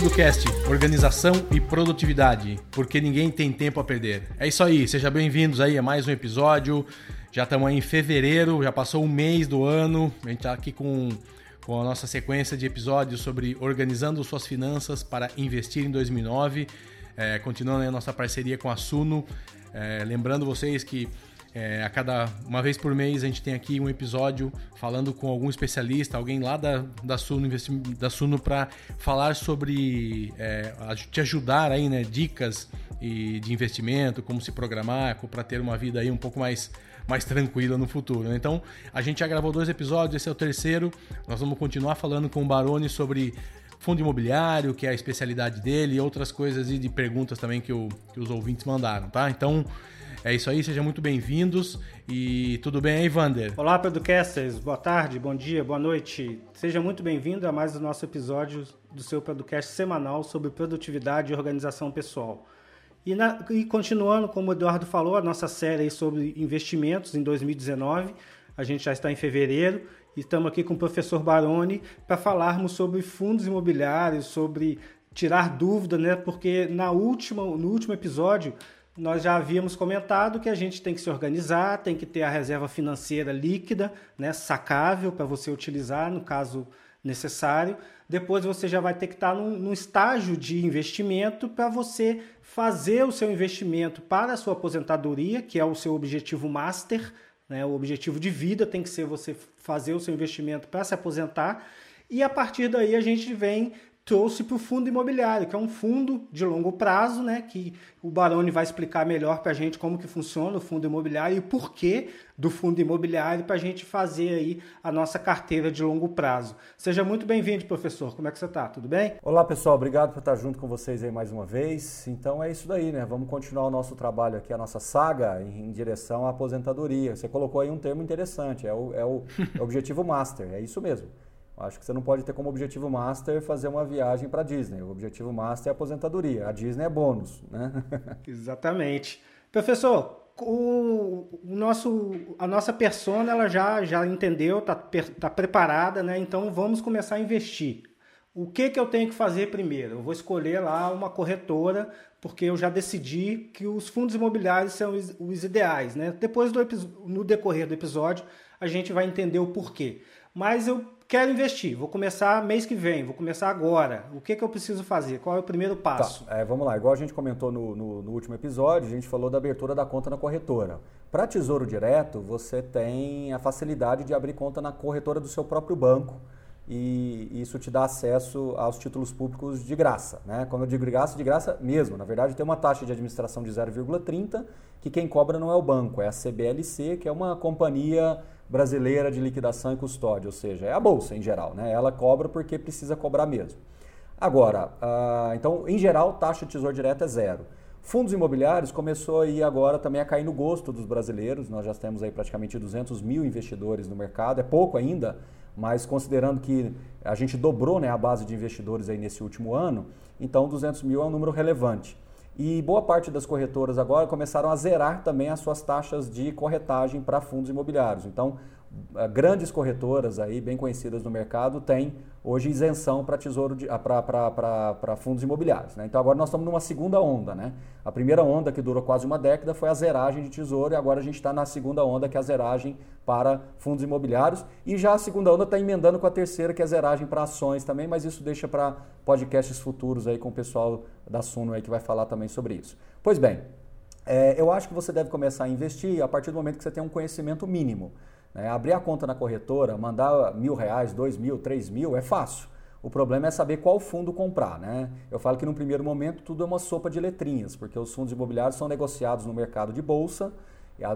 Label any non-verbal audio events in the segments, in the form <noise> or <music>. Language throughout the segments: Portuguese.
Producast, organização e produtividade, porque ninguém tem tempo a perder. É isso aí, sejam bem-vindos aí a mais um episódio. Já estamos aí em fevereiro, já passou um mês do ano. A gente está aqui com, com a nossa sequência de episódios sobre organizando suas finanças para investir em 2009. É, continuando a nossa parceria com a Suno. É, lembrando vocês que é, a cada uma vez por mês a gente tem aqui um episódio falando com algum especialista, alguém lá da, da Suno, da Suno para falar sobre é, te ajudar aí, né, dicas e de investimento, como se programar para ter uma vida aí um pouco mais mais tranquila no futuro. Né? Então, a gente já gravou dois episódios, esse é o terceiro. Nós vamos continuar falando com o Baroni sobre fundo imobiliário, que é a especialidade dele, e outras coisas e de perguntas também que, o, que os ouvintes mandaram, tá? Então, é isso aí, sejam muito bem-vindos. E tudo bem aí, Vander? Olá, Pedrocasters. Boa tarde, bom dia, boa noite. Seja muito bem-vindo a mais o nosso episódio do seu podcast semanal sobre produtividade e organização pessoal. E, na, e continuando, como o Eduardo falou, a nossa série sobre investimentos em 2019. A gente já está em fevereiro e estamos aqui com o professor Baroni para falarmos sobre fundos imobiliários, sobre tirar dúvida, né? Porque na última, no último episódio nós já havíamos comentado que a gente tem que se organizar, tem que ter a reserva financeira líquida, né, sacável para você utilizar no caso necessário. Depois você já vai ter que estar num, num estágio de investimento para você fazer o seu investimento para a sua aposentadoria, que é o seu objetivo master, né, o objetivo de vida tem que ser você fazer o seu investimento para se aposentar. E a partir daí a gente vem trouxe para o fundo imobiliário, que é um fundo de longo prazo, né, que o Baroni vai explicar melhor para a gente como que funciona o fundo imobiliário e o porquê do fundo imobiliário para a gente fazer aí a nossa carteira de longo prazo. Seja muito bem-vindo, professor. Como é que você está? Tudo bem? Olá, pessoal. Obrigado por estar junto com vocês aí mais uma vez. Então é isso daí, né? Vamos continuar o nosso trabalho aqui, a nossa saga em direção à aposentadoria. Você colocou aí um termo interessante, é o, é o, é o objetivo master, é isso mesmo. Acho que você não pode ter como objetivo master fazer uma viagem para Disney. O objetivo master é a aposentadoria. A Disney é bônus, né? <laughs> Exatamente. Professor, o, o, nosso, a nossa persona ela já, já entendeu, está tá preparada, né? Então vamos começar a investir. O que, que eu tenho que fazer primeiro? Eu vou escolher lá uma corretora, porque eu já decidi que os fundos imobiliários são os, os ideais, né? Depois do no decorrer do episódio, a gente vai entender o porquê. Mas eu quero investir, vou começar mês que vem, vou começar agora. O que, que eu preciso fazer? Qual é o primeiro tá, passo? Tá, é, vamos lá, igual a gente comentou no, no, no, último episódio, a gente falou da abertura da conta na corretora. Para Tesouro Direto, você tem a facilidade de abrir conta na corretora do seu próprio banco e isso te dá acesso aos títulos públicos de graça. Né? Quando eu digo de graça, de graça mesmo. Na verdade, tem uma taxa de administração de 0,30 que quem cobra não é o banco, é a CBLC, que é uma companhia brasileira de liquidação e custódia, ou seja, é a bolsa em geral, né? Ela cobra porque precisa cobrar mesmo. Agora, uh, então, em geral, taxa de tesouro direto é zero. Fundos imobiliários começou aí agora também a cair no gosto dos brasileiros. Nós já temos aí praticamente 200 mil investidores no mercado, é pouco ainda, mas considerando que a gente dobrou né, a base de investidores aí nesse último ano, então 200 mil é um número relevante. E boa parte das corretoras agora começaram a zerar também as suas taxas de corretagem para fundos imobiliários. Então, grandes corretoras aí bem conhecidas no mercado têm hoje isenção para tesouro para fundos imobiliários. Né? Então agora nós estamos numa segunda onda. Né? A primeira onda, que durou quase uma década, foi a zeragem de tesouro, e agora a gente está na segunda onda, que é a zeragem para fundos imobiliários. E já a segunda onda está emendando com a terceira, que é a zeragem para ações também, mas isso deixa para podcasts futuros aí com o pessoal da Suno aí que vai falar também sobre isso. Pois bem, é, eu acho que você deve começar a investir a partir do momento que você tem um conhecimento mínimo. Né? Abrir a conta na corretora, mandar mil reais, dois mil, três mil, é fácil. O problema é saber qual fundo comprar. Né? Eu falo que no primeiro momento tudo é uma sopa de letrinhas, porque os fundos imobiliários são negociados no mercado de bolsa,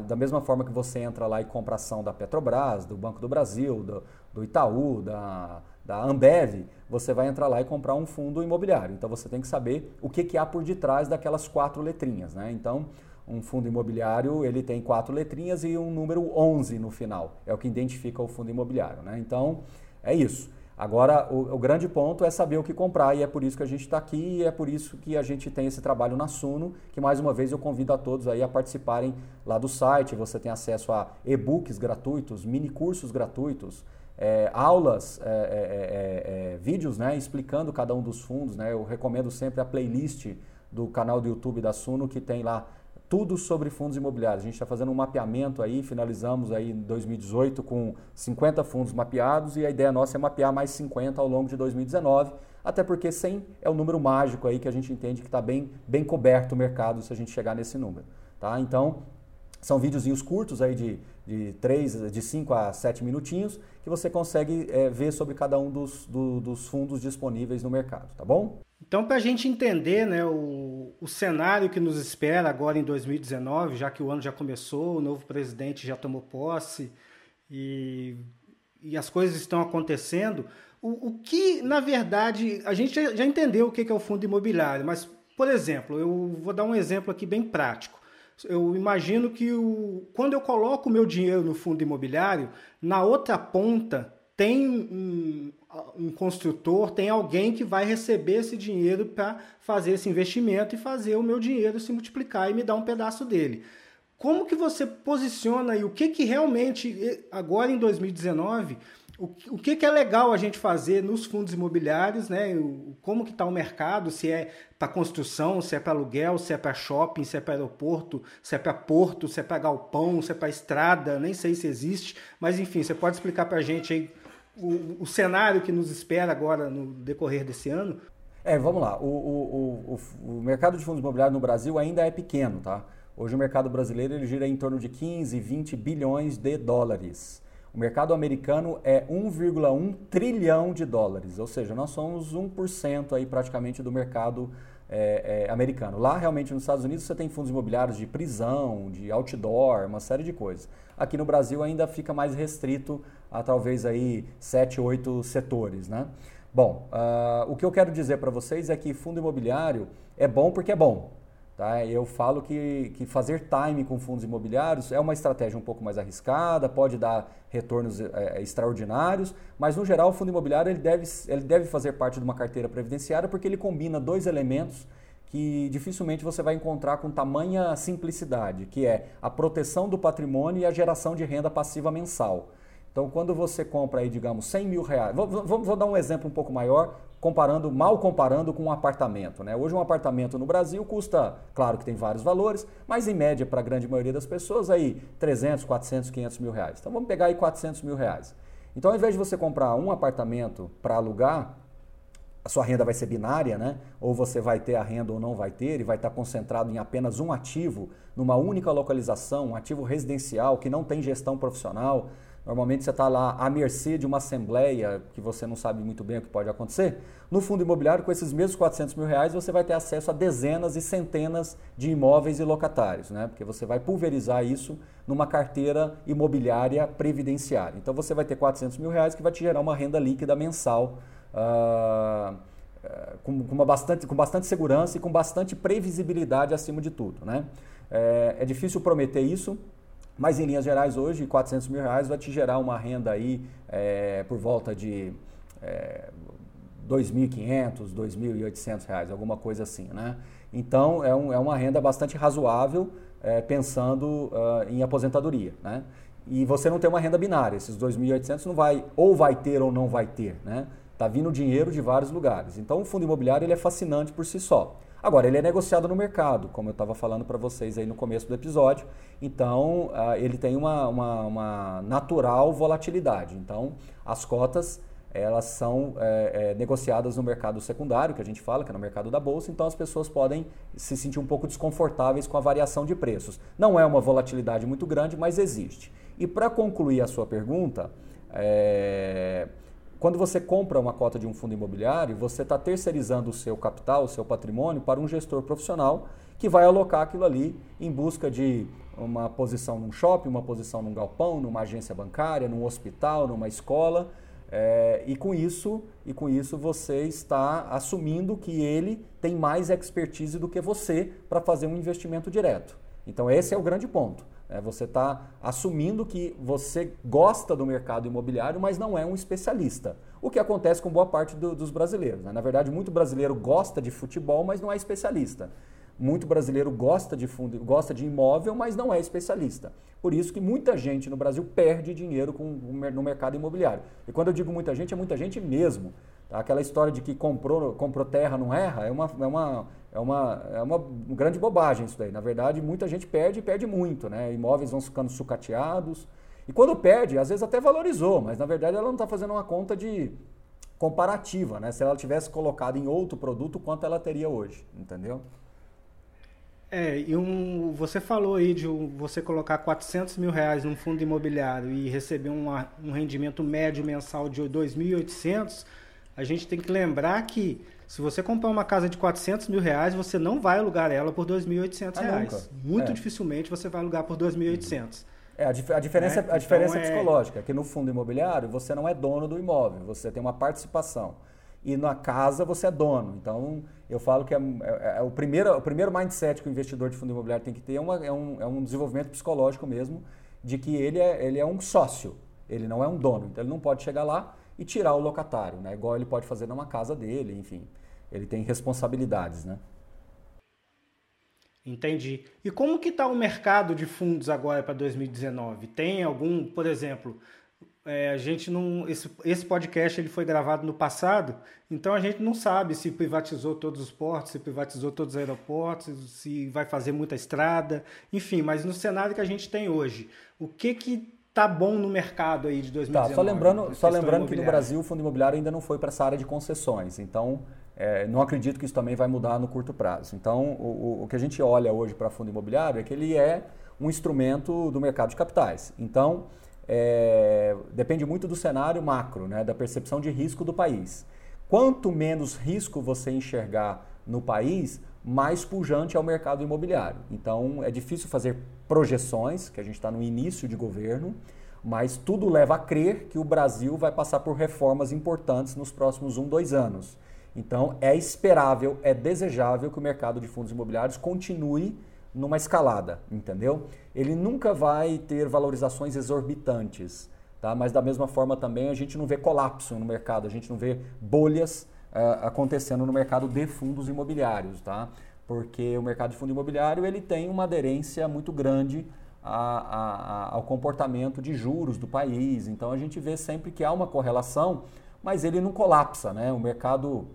da mesma forma que você entra lá e compra ação da Petrobras, do Banco do Brasil, do, do Itaú, da, da Ambev, você vai entrar lá e comprar um fundo imobiliário. Então você tem que saber o que, que há por detrás daquelas quatro letrinhas. Né? Então, um fundo imobiliário ele tem quatro letrinhas e um número 11 no final. É o que identifica o fundo imobiliário. Né? Então, é isso. Agora, o, o, grande ponto é saber o que comprar e é por isso que a gente está aqui e é por isso que a gente tem esse trabalho na Suno, que mais uma vez eu convido a todos aí a participarem lá do site. Você tem acesso a e-books gratuitos, mini cursos gratuitos, é, aulas, é, é, é, vídeos né, explicando cada um dos fundos. Né? Eu recomendo sempre a playlist do canal do YouTube da Suno, que tem lá tudo sobre fundos imobiliários. A gente está fazendo um mapeamento aí, finalizamos aí em 2018 com 50 fundos mapeados e a ideia nossa é mapear mais 50 ao longo de 2019, até porque 100 é o número mágico aí que a gente entende que está bem, bem coberto o mercado se a gente chegar nesse número. Tá? Então, são videozinhos curtos aí de, de, 3, de 5 a 7 minutinhos que você consegue é, ver sobre cada um dos, do, dos fundos disponíveis no mercado, tá bom? Então, para a gente entender né, o, o cenário que nos espera agora em 2019, já que o ano já começou, o novo presidente já tomou posse e, e as coisas estão acontecendo, o, o que, na verdade, a gente já, entendeu o que é o fundo imobiliário, mas, por exemplo, eu vou dar um exemplo aqui bem prático. Eu imagino que o, quando eu coloco o meu dinheiro no fundo imobiliário, na outra ponta tem um, um construtor, tem alguém que vai receber esse dinheiro para fazer esse investimento e fazer o meu dinheiro se multiplicar e me dar um pedaço dele. Como que você posiciona e o que que realmente, agora em 2019, o, o que, que é legal a gente fazer nos fundos imobiliários, né? Como que está o mercado, se é para construção, se é para aluguel, se é para shopping, se é para aeroporto, se é para porto, se é para galpão, se é para estrada, nem sei se existe, mas enfim, você pode explicar para a gente aí o, o cenário que nos espera agora no decorrer desse ano? É, vamos lá. O, o, o, o, mercado de fundos imobiliários no Brasil ainda é pequeno, tá? Hoje o mercado brasileiro ele gira em torno de 15, 20 bilhões de dólares. O mercado americano é 1,1 trilhão de dólares, ou seja, nós somos 1% aí praticamente do mercado é, é, americano. Lá, realmente, nos Estados Unidos, você tem fundos imobiliários de prisão, de outdoor, uma série de coisas. Aqui no Brasil ainda fica mais restrito a talvez aí 7, 8 setores, né? Bom, uh, o que eu quero dizer para vocês é que fundo imobiliário é bom porque é bom. Tá? Eu falo que, que fazer time com fundos imobiliários é uma estratégia um pouco mais arriscada, pode dar retornos é, extraordinários, mas no geral o fundo imobiliário ele deve, ele deve fazer parte de uma carteira previdenciária porque ele combina dois elementos que dificilmente você vai encontrar com tamanha simplicidade, que é a proteção do patrimônio e a geração de renda passiva mensal. Então, quando você compra aí, digamos, 100 mil reais, vou, vou, vou, dar um exemplo um pouco maior, comparando, mal comparando com um apartamento. Né? Hoje um apartamento no Brasil custa, claro que tem vários valores, mas em média para a grande maioria das pessoas aí 300, 400, 500 mil reais. Então vamos pegar aí 400 mil reais. Então ao invés de você comprar um apartamento para alugar, a sua renda vai ser binária, né? Ou você vai ter a renda ou não vai ter, e vai estar concentrado em apenas um ativo, numa única localização, um ativo residencial que não tem gestão profissional, Normalmente você está lá à mercê de uma assembleia que você não sabe muito bem o que pode acontecer. No fundo imobiliário, com esses mesmos 400 mil reais, você vai ter acesso a dezenas e centenas de imóveis e locatários, né? porque você vai pulverizar isso numa carteira imobiliária previdenciária. Então você vai ter 400 mil reais que vai te gerar uma renda líquida mensal. Uh, com, com, uma bastante, com bastante segurança e com bastante previsibilidade acima de tudo. Né? É, é difícil prometer isso, mas em linhas gerais hoje, 400 mil reais vai te gerar uma renda aí é, por volta de é, 2.500, 2.800 reais, alguma coisa assim, né? Então é, um, é uma renda bastante razoável é, pensando uh, em aposentadoria, né? E você não tem uma renda binária, esses 2.800 não vai, ou vai ter ou não vai ter, né? Tá vindo dinheiro de vários lugares. Então o fundo imobiliário ele é fascinante por si só. Agora, ele é negociado no mercado, como eu estava falando para vocês aí no começo do episódio. Então, uh, ele tem uma, uma, uma, natural volatilidade. Então, as cotas elas são é, é, negociadas no mercado secundário, que a gente fala, que é no mercado da bolsa, então as pessoas podem se sentir um pouco desconfortáveis com a variação de preços. Não é uma volatilidade muito grande, mas existe. E para concluir a sua pergunta, é, quando você compra uma cota de um fundo imobiliário, você está terceirizando o seu capital, o seu patrimônio para um gestor profissional que vai alocar aquilo ali em busca de uma posição num shopping, uma posição num galpão, numa agência bancária, num hospital, numa escola. É, e com isso, e com isso você está assumindo que ele tem mais expertise do que você para fazer um investimento direto. Então esse é o grande ponto. É, você está assumindo que você gosta do mercado imobiliário, mas não é um especialista. O que acontece com boa parte do, dos brasileiros. Né? Na verdade, muito brasileiro gosta de futebol, mas não é especialista. muito brasileiro gosta de fundo, gosta de imóvel, mas não é especialista. Por isso que muita gente no Brasil perde dinheiro com, no mercado imobiliário. E quando eu digo muita gente, é muita gente mesmo. Tá? Aquela história de que comprou, comprou terra não erra é uma, é, uma, é, uma, é uma grande bobagem isso daí. Na verdade, muita gente perde e perde muito. Né? Imóveis vão ficando sucateados. E quando perde, às vezes até valorizou, mas na verdade ela não está fazendo uma conta de comparativa, né? Se ela tivesse colocado em outro produto, quanto ela teria hoje, entendeu? É, e um, você falou aí de você colocar 400 mil reais num fundo imobiliário e receber um rendimento médio mensal de 2.800, a gente tem que lembrar que se você comprar uma casa de 400 mil reais, você não vai alugar ela por 2.800 ah, reais. Muito é. dificilmente você vai alugar por 2.800. É, a, dif a diferença, né? a diferença então, é psicológica, que no fundo imobiliário você não é dono do imóvel, você tem uma participação. E na casa você é dono. Então, eu falo que é, é, é o, primeiro, o primeiro mindset que o investidor de fundo imobiliário tem que ter é, uma, é, um, é um desenvolvimento psicológico mesmo, de que ele é, ele é um sócio, ele não é um dono. Então, ele não pode chegar lá e tirar o locatário, né? igual ele pode fazer numa casa dele, enfim. Ele tem responsabilidades, né? Entendi. E como que está o mercado de fundos agora para 2019? Tem algum, por exemplo, é, a gente não, esse, esse podcast ele foi gravado no passado, então a gente não sabe se privatizou todos os portos, se privatizou todos os aeroportos, se vai fazer muita estrada, enfim. Mas no cenário que a gente tem hoje, o que que tá bom no mercado aí de 2019? Tá, só lembrando, só lembrando que no Brasil o fundo imobiliário ainda não foi para essa área de concessões, então é, não acredito que isso também vai mudar no curto prazo. Então, o, o que a gente olha hoje para fundo imobiliário é que ele é um instrumento do mercado de capitais. Então, é, depende muito do cenário macro, né, da percepção de risco do país. Quanto menos risco você enxergar no país, mais pujante é o mercado imobiliário. Então, é difícil fazer projeções, que a gente está no início de governo, mas tudo leva a crer que o Brasil vai passar por reformas importantes nos próximos um, dois anos. Então, é esperável, é desejável que o mercado de fundos imobiliários continue numa escalada, entendeu? Ele nunca vai ter valorizações exorbitantes, tá? Mas da mesma forma também a gente não vê colapso no mercado, a gente não vê bolhas uh, acontecendo no mercado de fundos imobiliários, tá? Porque o mercado de fundo imobiliário ele tem uma aderência muito grande a, a, ao comportamento de juros do país. Então a gente vê sempre que há uma correlação, mas ele não colapsa, né? O mercado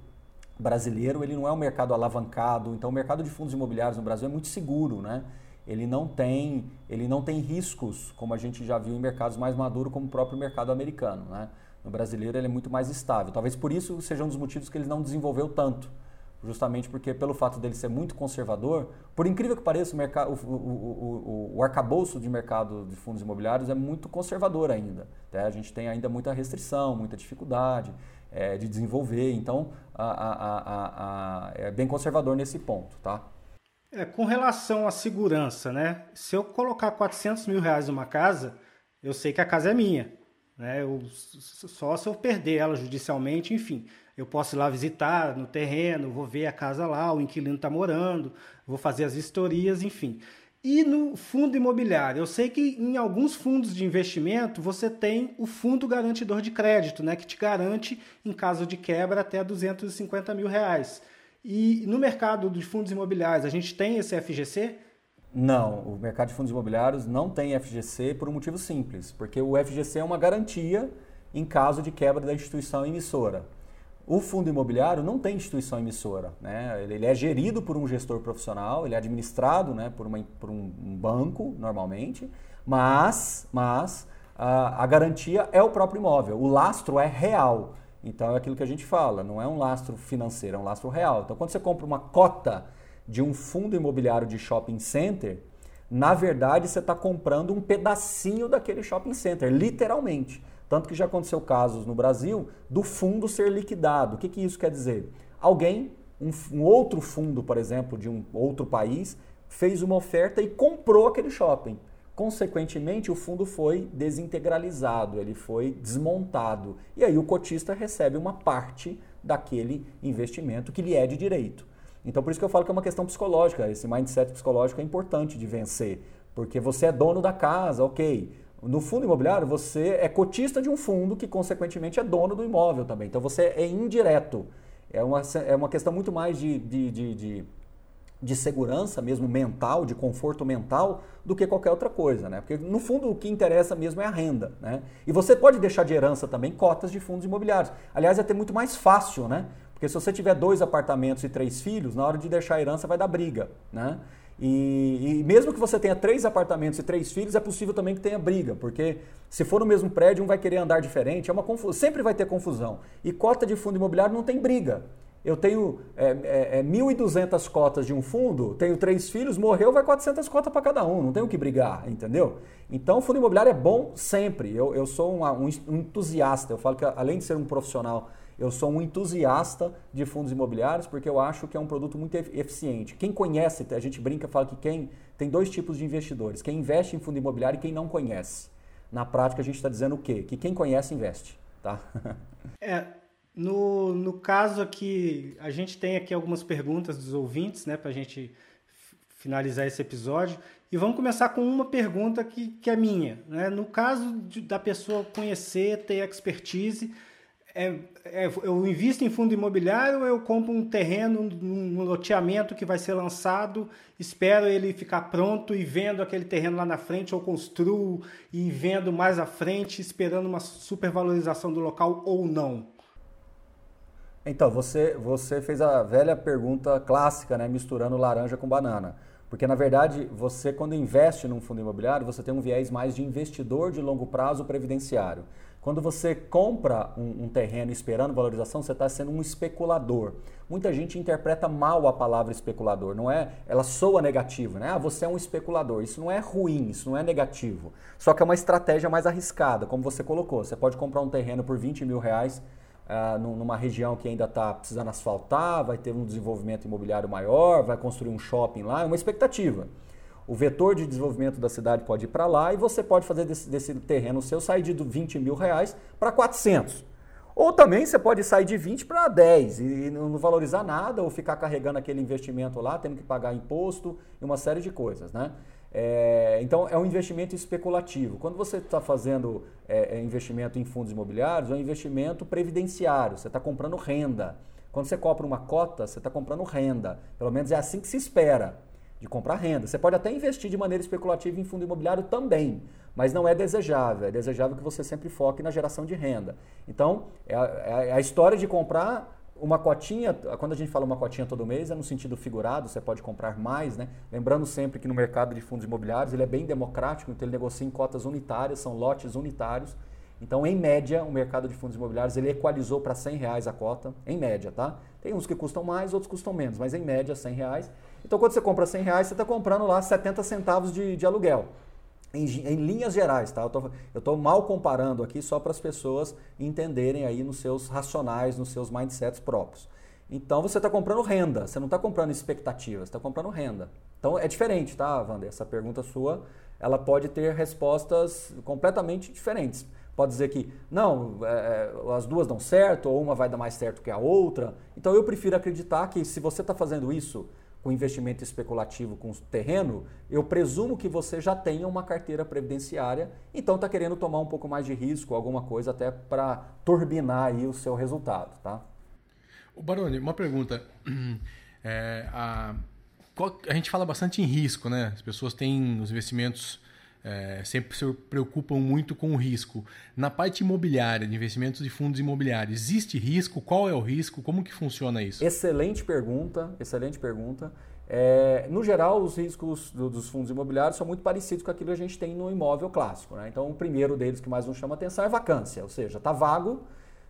brasileiro ele não é um mercado alavancado, então o mercado de fundos imobiliários no Brasil é muito seguro, né? Ele não tem, ele não tem riscos, como a gente já viu em mercados mais maduros, como o próprio mercado americano, né? No brasileiro ele é muito mais estável. Talvez por isso seja um dos motivos que ele não desenvolveu tanto. Justamente porque, pelo fato dele ser muito conservador, por incrível que pareça, o, o, o, o, o arcabouço de mercado de fundos imobiliários é muito conservador ainda. Tá? A gente tem ainda muita restrição, muita dificuldade é, de desenvolver. Então, a, a, a, é bem conservador nesse ponto, tá? É, com relação à segurança, né? Se eu colocar 400 mil reais numa casa, eu sei que a casa é minha. Né? Eu, só se eu perder ela judicialmente, enfim. Eu posso ir lá visitar no terreno, vou ver a casa lá, o inquilino está morando, vou fazer as historias, enfim. E no fundo imobiliário, eu sei que em alguns fundos de investimento você tem o fundo garantidor de crédito, né, que te garante em caso de quebra até 250 mil reais. E no mercado de fundos imobiliários, a gente tem esse FGC? Não, o mercado de fundos imobiliários não tem FGC por um motivo simples, porque o FGC é uma garantia em caso de quebra da instituição emissora. O fundo imobiliário não tem instituição emissora, né? ele é gerido por um gestor profissional, ele é administrado né, por, uma, por um, banco, normalmente, mas, mas a, a garantia é o próprio imóvel, o lastro é real. Então é aquilo que a gente fala, não é um lastro financeiro, é um lastro real. Então quando você compra uma cota de um fundo imobiliário de shopping center, na verdade você está comprando um pedacinho daquele shopping center, literalmente. Tanto que já aconteceu casos no Brasil do fundo ser liquidado. O que, que isso quer dizer? Alguém, um, um outro fundo, por exemplo, de um outro país, fez uma oferta e comprou aquele shopping. Consequentemente, o fundo foi desintegralizado, ele foi desmontado. E aí o cotista recebe uma parte daquele investimento que lhe é de direito. Então, por isso que eu falo que é uma questão psicológica. Esse mindset psicológico é importante de vencer. Porque você é dono da casa, ok. No fundo imobiliário, você é cotista de um fundo que, consequentemente, é dono do imóvel também. Então, você é indireto. É uma, é uma questão muito mais de, de, de, de de segurança mesmo mental, de conforto mental, do que qualquer outra coisa, né? Porque no fundo o que interessa mesmo é a renda, né? E você pode deixar de herança também cotas de fundos imobiliários. Aliás, é até muito mais fácil, né? Porque se você tiver dois apartamentos e três filhos, na hora de deixar a herança vai dar briga, né? E, e, mesmo que você tenha três apartamentos e três filhos, é possível também que tenha briga, porque se for no mesmo prédio, um vai querer andar diferente, é uma confusão, sempre vai ter confusão. E cota de fundo imobiliário não tem briga. Eu tenho é, é, 1.200 é, cotas de um fundo, tenho três filhos, morreu, vai 400 cotas para cada um, não tenho que brigar, entendeu? Então, fundo imobiliário é bom sempre. Eu, eu sou um, um entusiasta, eu falo que além de ser um profissional eu sou um entusiasta de fundos imobiliários porque eu acho que é um produto muito eficiente. Quem conhece, a gente brinca, fala que quem tem dois tipos de investidores: quem investe em fundo imobiliário e quem não conhece. Na prática, a gente está dizendo o quê? Que quem conhece investe, tá? <laughs> É, no, no caso aqui, a gente tem aqui algumas perguntas dos ouvintes, né, para a gente finalizar esse episódio. E vamos começar com uma pergunta que, que é minha. Né? No caso de, da pessoa conhecer, ter expertise, é, é, eu invisto em fundo imobiliário ou eu compro um terreno, um loteamento que vai ser lançado, espero ele ficar pronto e vendo aquele terreno lá na frente, ou construo e vendo mais à frente, esperando uma supervalorização do local ou não? Então, você, você fez a velha pergunta clássica, né, misturando laranja com banana. Porque, na verdade, você, quando investe num fundo imobiliário, você tem um viés mais de investidor de longo prazo previdenciário. Quando você compra um, um terreno esperando valorização, você está sendo um especulador. Muita gente interpreta mal a palavra especulador, não é? Ela soa negativa, né? Ah, você é um especulador. Isso não é ruim, isso não é negativo. Só que é uma estratégia mais arriscada, como você colocou. Você pode comprar um terreno por 20 mil reais uh, numa região que ainda está precisando asfaltar, vai ter um desenvolvimento imobiliário maior, vai construir um shopping lá, é uma expectativa. O vetor de desenvolvimento da cidade pode ir para lá e você pode fazer desse, desse terreno seu sair de 20 mil reais para 400. Ou também você pode sair de 20 para 10 e não valorizar nada ou ficar carregando aquele investimento lá, tendo que pagar imposto e uma série de coisas, né? É, então é um investimento especulativo. Quando você está fazendo é, é, investimento em fundos imobiliários, é um investimento previdenciário, você está comprando renda. Quando você compra uma cota, você está comprando renda. Pelo menos é assim que se espera de comprar renda. Você pode até investir de maneira especulativa em fundo imobiliário também, mas não é desejável. É desejável que você sempre foque na geração de renda. Então, é a, é a história de comprar uma cotinha, quando a gente fala uma cotinha todo mês, é no sentido figurado, você pode comprar mais, né? Lembrando sempre que no mercado de fundos imobiliários ele é bem democrático, então ele negocia em cotas unitárias, são lotes unitários. Então, em média, o mercado de fundos imobiliários ele equalizou para 100 reais a cota, em média, tá? Tem uns que custam mais, outros custam menos, mas em média 100 reais. Então, quando você compra 100 reais, você está comprando lá 70 centavos de, de aluguel. Em, em, linhas gerais, tá? Eu estou mal comparando aqui só para as pessoas entenderem aí nos seus racionais, nos seus mindsets próprios. Então você está comprando renda, você não está comprando expectativas, está comprando renda. Então é diferente, tá, Wander? Essa pergunta sua, ela pode ter respostas completamente diferentes. Pode dizer que não, é, é as duas dão certo, ou uma vai dar mais certo que a outra. Então eu prefiro acreditar que se você está fazendo isso com investimento especulativo com terreno, eu presumo que você já tenha uma carteira previdenciária, então está querendo tomar um pouco mais de risco, alguma coisa até para turbinar aí o seu resultado, tá? O Baroni, uma pergunta. <clears throat> É, a, qual, a gente fala bastante em risco, né? As pessoas têm os investimentos é, sempre se preocupam muito com o risco. Na parte imobiliária, de investimentos de fundos imobiliários, existe risco? Qual é o risco? Como que funciona isso? Excelente pergunta, excelente pergunta. É, no geral, os riscos do, dos fundos imobiliários são muito parecidos com aquilo que a gente tem no imóvel clássico. Né? Então, o primeiro deles que mais nos chama atenção é vacância, ou seja, está vago,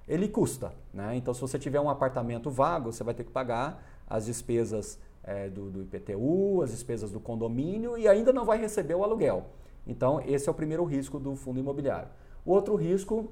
ele custa. Né? Então, se você tiver um apartamento vago, você vai ter que pagar as despesas é, do, do IPTU, as despesas do condomínio e ainda não vai receber o aluguel. Então, esse é o primeiro risco do fundo imobiliário. O outro risco,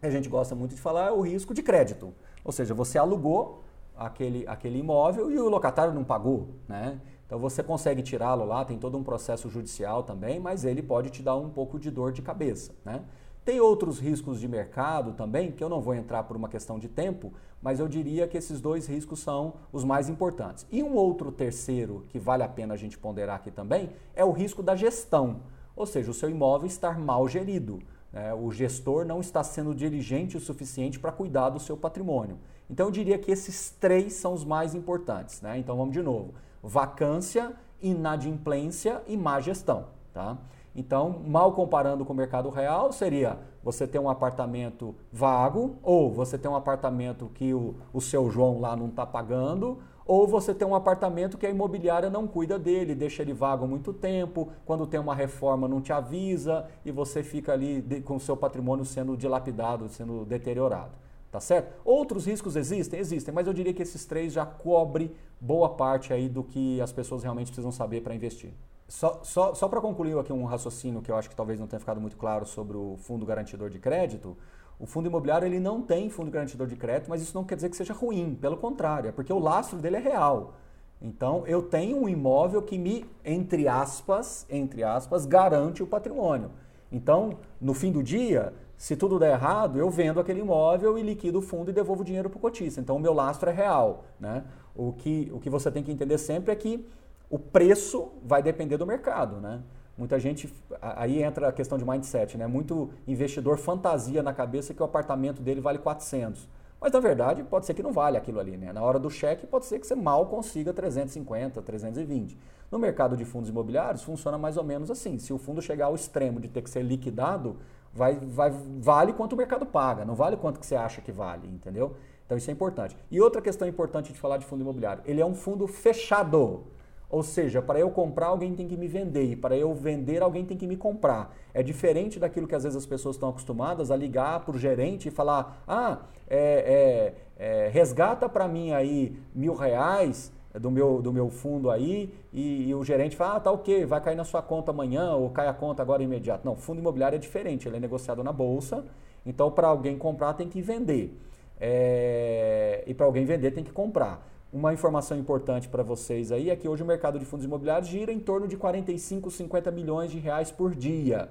que a gente gosta muito de falar, é o risco de crédito. Ou seja, você alugou aquele, aquele imóvel e o locatário não pagou, né? Então você consegue tirá-lo lá, tem todo um processo judicial também, mas ele pode te dar um pouco de dor de cabeça, né? Tem outros riscos de mercado também, que eu não vou entrar por uma questão de tempo, mas eu diria que esses dois riscos são os mais importantes. E um outro terceiro que vale a pena a gente ponderar aqui também é o risco da gestão. Ou seja, o seu imóvel estar mal gerido. Né? O gestor não está sendo diligente o suficiente para cuidar do seu patrimônio. Então eu diria que esses três são os mais importantes. Né? Então vamos de novo. vacância, inadimplência e má gestão. Tá? Então, mal comparando com o mercado real, seria você ter um apartamento vago, ou você ter um apartamento que o, o seu João lá não está pagando, ou você tem um apartamento que a imobiliária não cuida dele, deixa ele vago muito tempo, quando tem uma reforma não te avisa e você fica ali com o seu patrimônio sendo dilapidado, sendo deteriorado. Tá certo? Outros riscos existem? Existem, mas eu diria que esses três já cobrem boa parte aí do que as pessoas realmente precisam saber para investir. Só, só, só para concluir aqui um raciocínio que eu acho que talvez não tenha ficado muito claro sobre o fundo garantidor de crédito, o fundo imobiliário ele não tem fundo garantidor de crédito, mas isso não quer dizer que seja ruim, pelo contrário, é porque o lastro dele é real. Então eu tenho um imóvel que me, entre aspas, entre aspas, garante o patrimônio. Então, no fim do dia, se tudo der errado, eu vendo aquele imóvel e liquido o fundo e devolvo o dinheiro para o cotista. Então o meu lastro é real. Né? O, que, o que você tem que entender sempre é que o preço vai depender do mercado. Né? Muita gente, aí entra a questão de mindset, né? Muito investidor fantasia na cabeça que o apartamento dele vale 400. Mas na verdade pode ser que não vale aquilo ali, né? Na hora do cheque pode ser que você mal consiga 350, 320. No mercado de fundos imobiliários funciona mais ou menos assim. Se o fundo chegar ao extremo de ter que ser liquidado, vai, vai, vale quanto o mercado paga, não vale quanto que você acha que vale, entendeu? Então isso é importante. E outra questão importante de falar de fundo imobiliário, ele é um fundo fechado. Ou seja, para eu comprar, alguém tem que me vender. E para eu vender, alguém tem que me comprar. É diferente daquilo que às vezes as pessoas estão acostumadas a ligar para o gerente e falar: ah, é, é, é, resgata para mim aí mil reais do meu, do meu fundo aí, e, e, o gerente fala, ah, tá ok, vai cair na sua conta amanhã, ou cai a conta agora imediato. Não, fundo imobiliário é diferente, ele é negociado na bolsa, então para alguém comprar tem que vender. É, e para alguém vender tem que comprar. Uma informação importante para vocês aí é que hoje o mercado de fundos imobiliários gira em torno de 45, 50 milhões de reais por dia.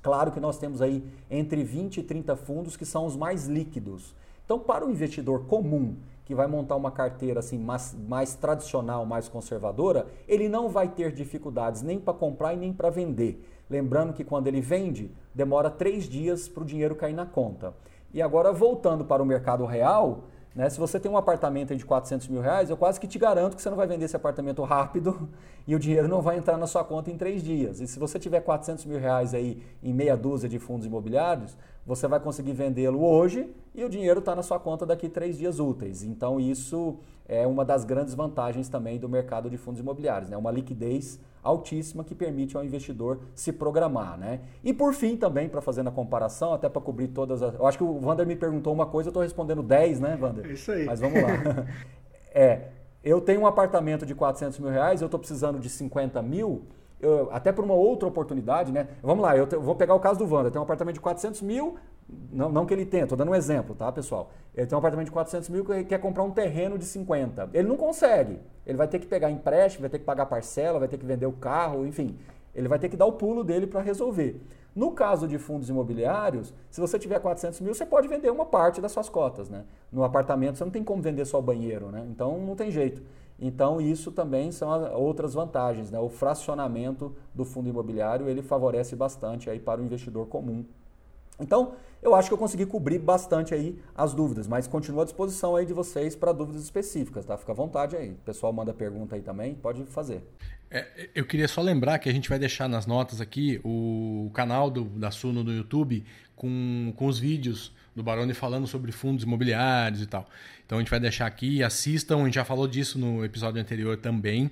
Claro que nós temos aí entre 20 e 30 fundos que são os mais líquidos. Então, para o investidor comum que vai montar uma carteira assim mais, mais tradicional, mais conservadora, ele não vai ter dificuldades nem para comprar e nem para vender. Lembrando que quando ele vende, demora três dias para o dinheiro cair na conta. E agora, voltando para o mercado real, né? Se você tem um apartamento de 400 mil reais, eu quase que te garanto que você não vai vender esse apartamento rápido <laughs> e o dinheiro não vai entrar na sua conta em três dias. E se você tiver 400 mil reais aí em meia dúzia de fundos imobiliários, você vai conseguir vendê-lo hoje e o dinheiro está na sua conta daqui três dias úteis. Então isso é uma das grandes vantagens também do mercado de fundos imobiliários, né? uma liquidez altíssima que permite ao investidor se programar, né? E por fim também, para fazer na comparação, até para cobrir todas as... Eu acho que o Vander me perguntou uma coisa, eu estou respondendo 10, né, Vander? É isso aí. Mas vamos lá. <laughs> é, eu tenho um apartamento de 400 mil reais, eu estou precisando de 50 mil, eu, até por uma outra oportunidade, né? Vamos lá, eu, te, eu vou pegar o caso do Vander, tem um apartamento de 400 mil, não, não que ele tenha, estou dando um exemplo, tá, pessoal? Ele tem um apartamento de 400 mil que quer comprar um terreno de 50. Ele não consegue. Ele vai ter que pegar empréstimo, vai ter que pagar parcela, vai ter que vender o carro, enfim. Ele vai ter que dar o pulo dele para resolver. No caso de fundos imobiliários, se você tiver 400 mil, você pode vender uma parte das suas cotas. Né? No apartamento, você não tem como vender só banheiro, né? então não tem jeito. Então, isso também são outras vantagens. Né? O fracionamento do fundo imobiliário ele favorece bastante aí para o investidor comum então, eu acho que eu consegui cobrir bastante aí as dúvidas, mas continuo à disposição aí de vocês para dúvidas específicas, tá? Fica à vontade aí. O pessoal manda pergunta aí também, pode fazer. É, eu queria só lembrar que a gente vai deixar nas notas aqui o canal do, da Suno no YouTube com, com os vídeos do Baroni falando sobre fundos imobiliários e tal. Então a gente vai deixar aqui, assistam, a gente já falou disso no episódio anterior também,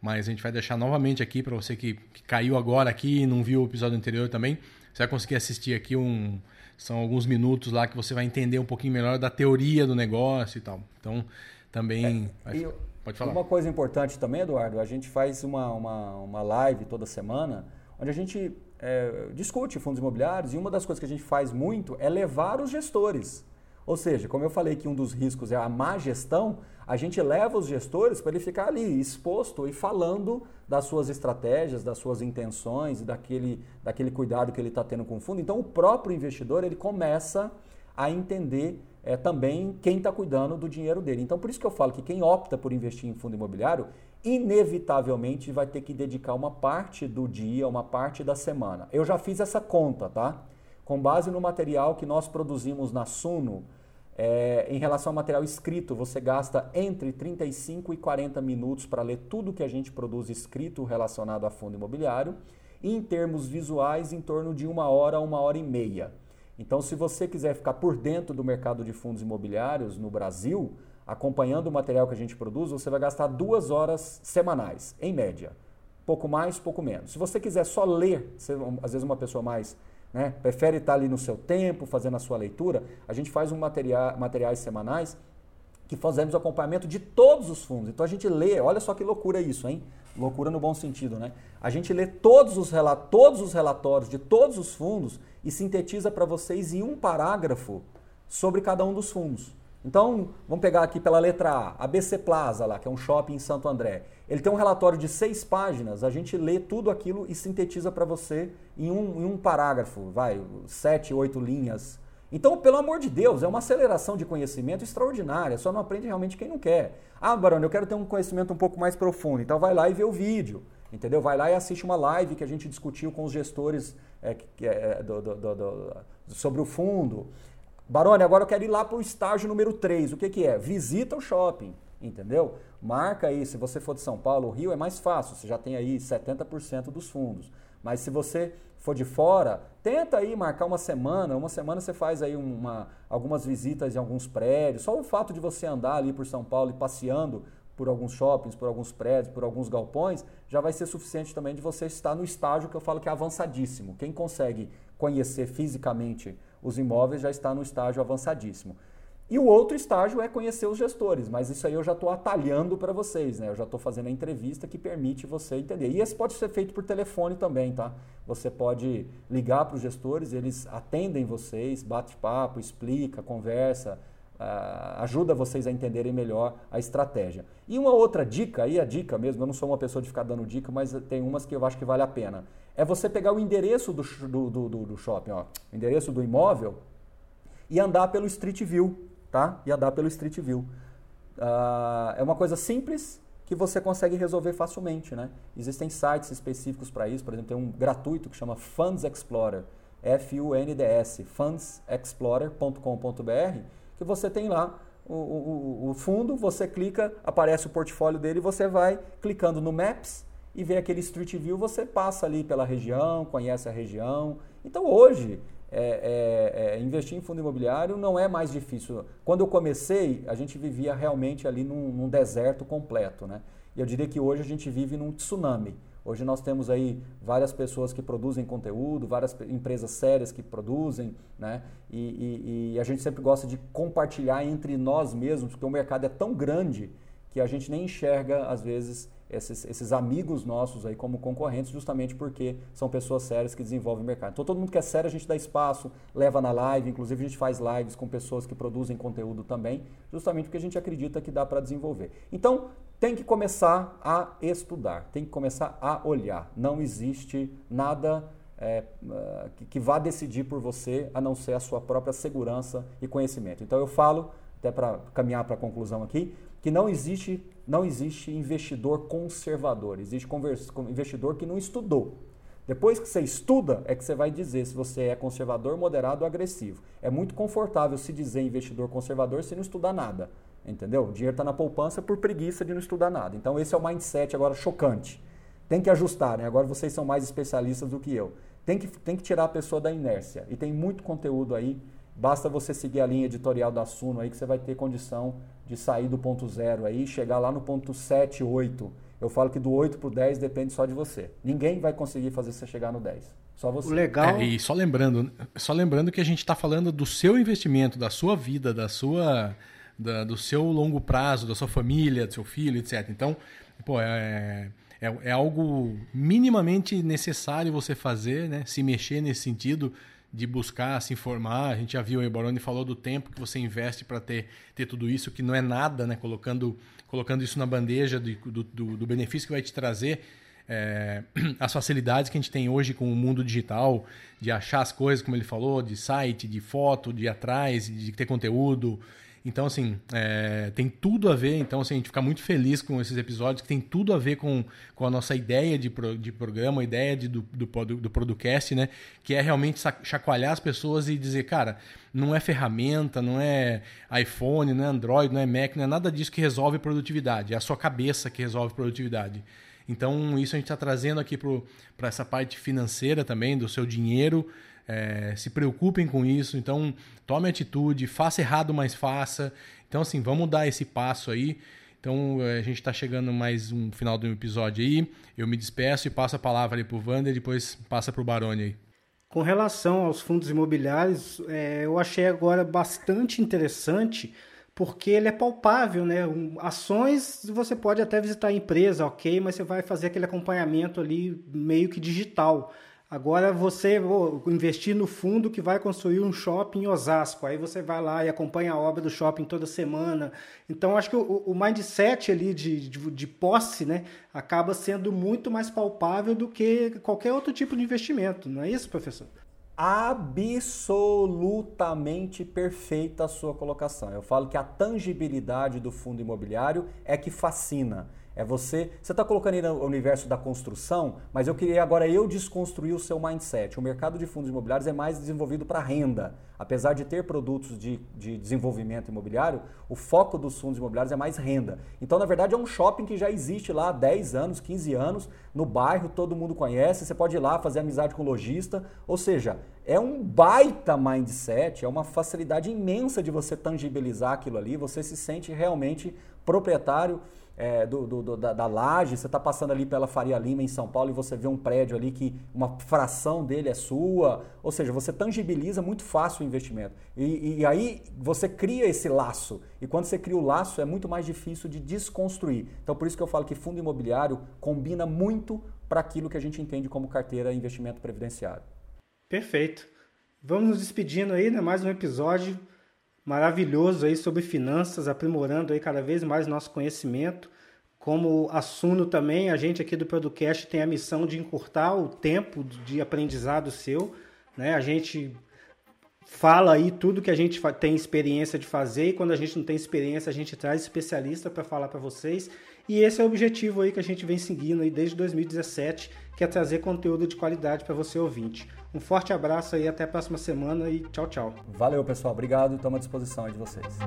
mas a gente vai deixar novamente aqui para você que, que caiu agora aqui e não viu o episódio anterior também você vai conseguir assistir aqui um. São alguns minutos lá que você vai entender um pouquinho melhor da teoria do negócio e tal. Então, também. É, vai, pode falar. Uma coisa importante também, Eduardo, a gente faz uma, uma, uma live toda semana onde a gente é, discute fundos imobiliários e uma das coisas que a gente faz muito é levar os gestores. Ou seja, como eu falei que um dos riscos é a má gestão, a gente leva os gestores para ele ficar ali exposto e falando das suas estratégias, das suas intenções e daquele, daquele cuidado que ele está tendo com o fundo. Então, o próprio investidor ele começa a entender é, também quem está cuidando do dinheiro dele. Então, por isso que eu falo que quem opta por investir em fundo imobiliário, inevitavelmente vai ter que dedicar uma parte do dia, uma parte da semana. Eu já fiz essa conta, tá? Com base no material que nós produzimos na Suno, É, em relação ao material escrito, você gasta entre 35 e 40 minutos para ler tudo que a gente produz escrito relacionado a fundo imobiliário. E em termos visuais, em torno de uma hora a uma hora e meia. Então, se você quiser ficar por dentro do mercado de fundos imobiliários no Brasil, acompanhando o material que a gente produz, você vai gastar duas horas semanais, em média. Pouco mais, pouco menos. Se você quiser só ler, às vezes uma pessoa mais né? prefere estar ali no seu tempo, fazendo a sua leitura, a gente faz um material, materiais semanais que fazemos acompanhamento de todos os fundos. Então a gente lê, olha só que loucura isso, hein? Loucura no bom sentido, né? A gente lê todos os, todos os relatórios de todos os fundos e sintetiza para vocês em um parágrafo sobre cada um dos fundos. Então, vamos pegar aqui pela letra A, a BC Plaza lá, que é um shopping em Santo André. Ele tem um relatório de seis páginas, a gente lê tudo aquilo e sintetiza para você em um, em um parágrafo, vai, sete, oito linhas. Então, pelo amor de Deus, é uma aceleração de conhecimento extraordinária, só não aprende realmente quem não quer. Ah, Barone, eu quero ter um conhecimento um pouco mais profundo, então vai lá e vê o vídeo, entendeu? Vai lá e assiste uma live que a gente discutiu com os gestores é, é, do, do, do, sobre o fundo. Barone, agora eu quero ir lá para o estágio número 3. O que, que é? Visita o shopping, entendeu? Marca aí, se você for de São Paulo, Rio é mais fácil, você já tem aí 70% dos fundos. Mas se você for de fora, tenta aí marcar uma semana, uma semana você faz aí uma, algumas visitas em alguns prédios. Só o fato de você andar ali por São Paulo e passeando por alguns shoppings, por alguns prédios, por alguns galpões, já vai ser suficiente também de você estar no estágio que eu falo que é avançadíssimo. Quem consegue conhecer fisicamente os imóveis já está no estágio avançadíssimo. E o outro estágio é conhecer os gestores, mas isso aí eu já estou atalhando para vocês, né? Eu já estou fazendo a entrevista que permite você entender. E esse pode ser feito por telefone também, tá? Você pode ligar para os gestores, eles atendem vocês, bate papo, explica, conversa, uh, ajuda vocês a entenderem melhor a estratégia. E uma outra dica, aí a dica mesmo, eu não sou uma pessoa de ficar dando dica, mas tem umas que eu acho que vale a pena é você pegar o endereço do, do, do, do shopping, ó, o endereço do imóvel e andar pelo Street View, tá? E andar pelo Street View. Uh, é uma coisa simples que você consegue resolver facilmente, né? Existem sites específicos para isso, por exemplo, tem um gratuito que chama Funds Explorer, F-U-N-D-S, fundsexplorer.com.br, que você tem lá o, o, o fundo, você clica, aparece o portfólio dele, você vai clicando no Maps e vê aquele Street View, você passa ali pela região, conhece a região. Então hoje, é, é, é, investir em fundo imobiliário não é mais difícil. Quando eu comecei, a gente vivia realmente ali num, num, deserto completo, né? E eu diria que hoje a gente vive num tsunami. Hoje nós temos aí várias pessoas que produzem conteúdo, várias empresas sérias que produzem, né? E, e, e a gente sempre gosta de compartilhar entre nós mesmos, porque o mercado é tão grande que a gente nem enxerga, às vezes, esses, esses amigos nossos aí como concorrentes, justamente porque são pessoas sérias que desenvolvem mercado. Então, todo mundo que é sério, a gente dá espaço, leva na live, inclusive a gente faz lives com pessoas que produzem conteúdo também, justamente porque a gente acredita que dá para desenvolver. Então, tem que começar a estudar, tem que começar a olhar. Não existe nada é, que, que vá decidir por você, a não ser a sua própria segurança e conhecimento. Então, eu falo, até para caminhar para a conclusão aqui, que não existe, não existe investidor conservador, existe investidor que não estudou. Depois que você estuda, é que você vai dizer se você é conservador, moderado ou agressivo. É muito confortável se dizer investidor conservador se não estudar nada. Entendeu? O dinheiro está na poupança por preguiça de não estudar nada. Então esse é o mindset agora chocante. Tem que ajustar, né? Agora vocês são mais especialistas do que eu. Tem que, tem que tirar a pessoa da inércia. E tem muito conteúdo aí. Basta você seguir a linha editorial da Suno aí que você vai ter condição de sair do ponto zero aí, chegar lá no ponto 7, 8. Eu falo que do 8 para o 10 depende só de você. Ninguém vai conseguir fazer você chegar no 10. Só você. O legal. É, e só lembrando, só lembrando que a gente está falando do seu investimento, da sua vida, da sua, da, do seu longo prazo, da sua família, do seu filho, etc. Então, pô, é, é, é algo minimamente necessário você fazer, né? Se mexer nesse sentido de buscar se informar. A gente já viu, o Baroni falou do tempo que você investe para ter, ter tudo isso, que não é nada, né? Colocando, colocando isso na bandeja do, do, do benefício que vai te trazer. É, <clears throat> as facilidades que a gente tem hoje com o mundo digital, de achar as coisas, como ele falou, de site, de foto, de ir atrás, de ter conteúdo. Então, assim, é, tem tudo a ver. Então, assim, a gente fica muito feliz com esses episódios, que tem tudo a ver com, com a nossa ideia de, pro, de programa, a ideia de, do, do, do podcast, né? Que é realmente chacoalhar as pessoas e dizer, cara, não é ferramenta, não é iPhone, não é Android, não é Mac, não é nada disso que resolve produtividade. É a sua cabeça que resolve produtividade. Então, isso a gente está trazendo aqui para essa parte financeira também, do seu dinheiro. É, se preocupem com isso. Então, tome atitude, faça errado, mas faça. Então, assim, vamos dar esse passo aí. Então, é, a gente está chegando mais um final do episódio aí. Eu me despeço e passo a palavra ali para o Wander, depois passa para o Baroni aí. Com relação aos fundos imobiliários, é, eu achei agora bastante interessante porque ele é palpável, né? Ações você pode até visitar a empresa, ok, mas você vai fazer aquele acompanhamento ali meio que digital. Agora você investir no fundo que vai construir um shopping em Osasco. Aí você vai lá e acompanha a obra do shopping toda semana. Então acho que o, o mindset ali de, de, de, posse né, acaba sendo muito mais palpável do que qualquer outro tipo de investimento. Não é isso, professor? Absolutamente perfeita a sua colocação. Eu falo que a tangibilidade do fundo imobiliário é que fascina. É você. Você está colocando aí no universo da construção, mas eu queria agora eu desconstruir o seu mindset. O mercado de fundos imobiliários é mais desenvolvido para renda. Apesar de ter produtos de, de desenvolvimento imobiliário, o foco dos fundos imobiliários é mais renda. Então, na verdade, é um shopping que já existe lá há 10 anos, 15 anos, no bairro, todo mundo conhece. Você pode ir lá fazer amizade com o lojista. Ou seja, é um baita mindset, é uma facilidade imensa de você tangibilizar aquilo ali. Você se sente realmente proprietário é, do, do, da, da laje, você está passando ali pela Faria Lima em São Paulo e você vê um prédio ali que uma fração dele é sua, ou seja, você tangibiliza muito fácil o investimento. E, e aí você cria esse laço, e quando você cria o laço é muito mais difícil de desconstruir. Então por isso que eu falo que fundo imobiliário combina muito para aquilo que a gente entende como carteira investimento previdenciário. Perfeito. Vamos nos despedindo aí, né? Mais um episódio maravilhoso aí sobre finanças, aprimorando aí cada vez mais nosso conhecimento. Como assumo também, a gente aqui do Producast tem a missão de encurtar o tempo de aprendizado seu. Né? A gente fala aí tudo que a gente tem experiência de fazer e quando a gente não tem experiência, a gente traz especialista para falar para vocês. E esse é o objetivo aí que a gente vem seguindo aí desde 2017, que é trazer conteúdo de qualidade para você ouvinte. Um forte abraço aí, até a próxima semana e tchau, tchau. Valeu, pessoal. Obrigado. Estamos à disposição de vocês.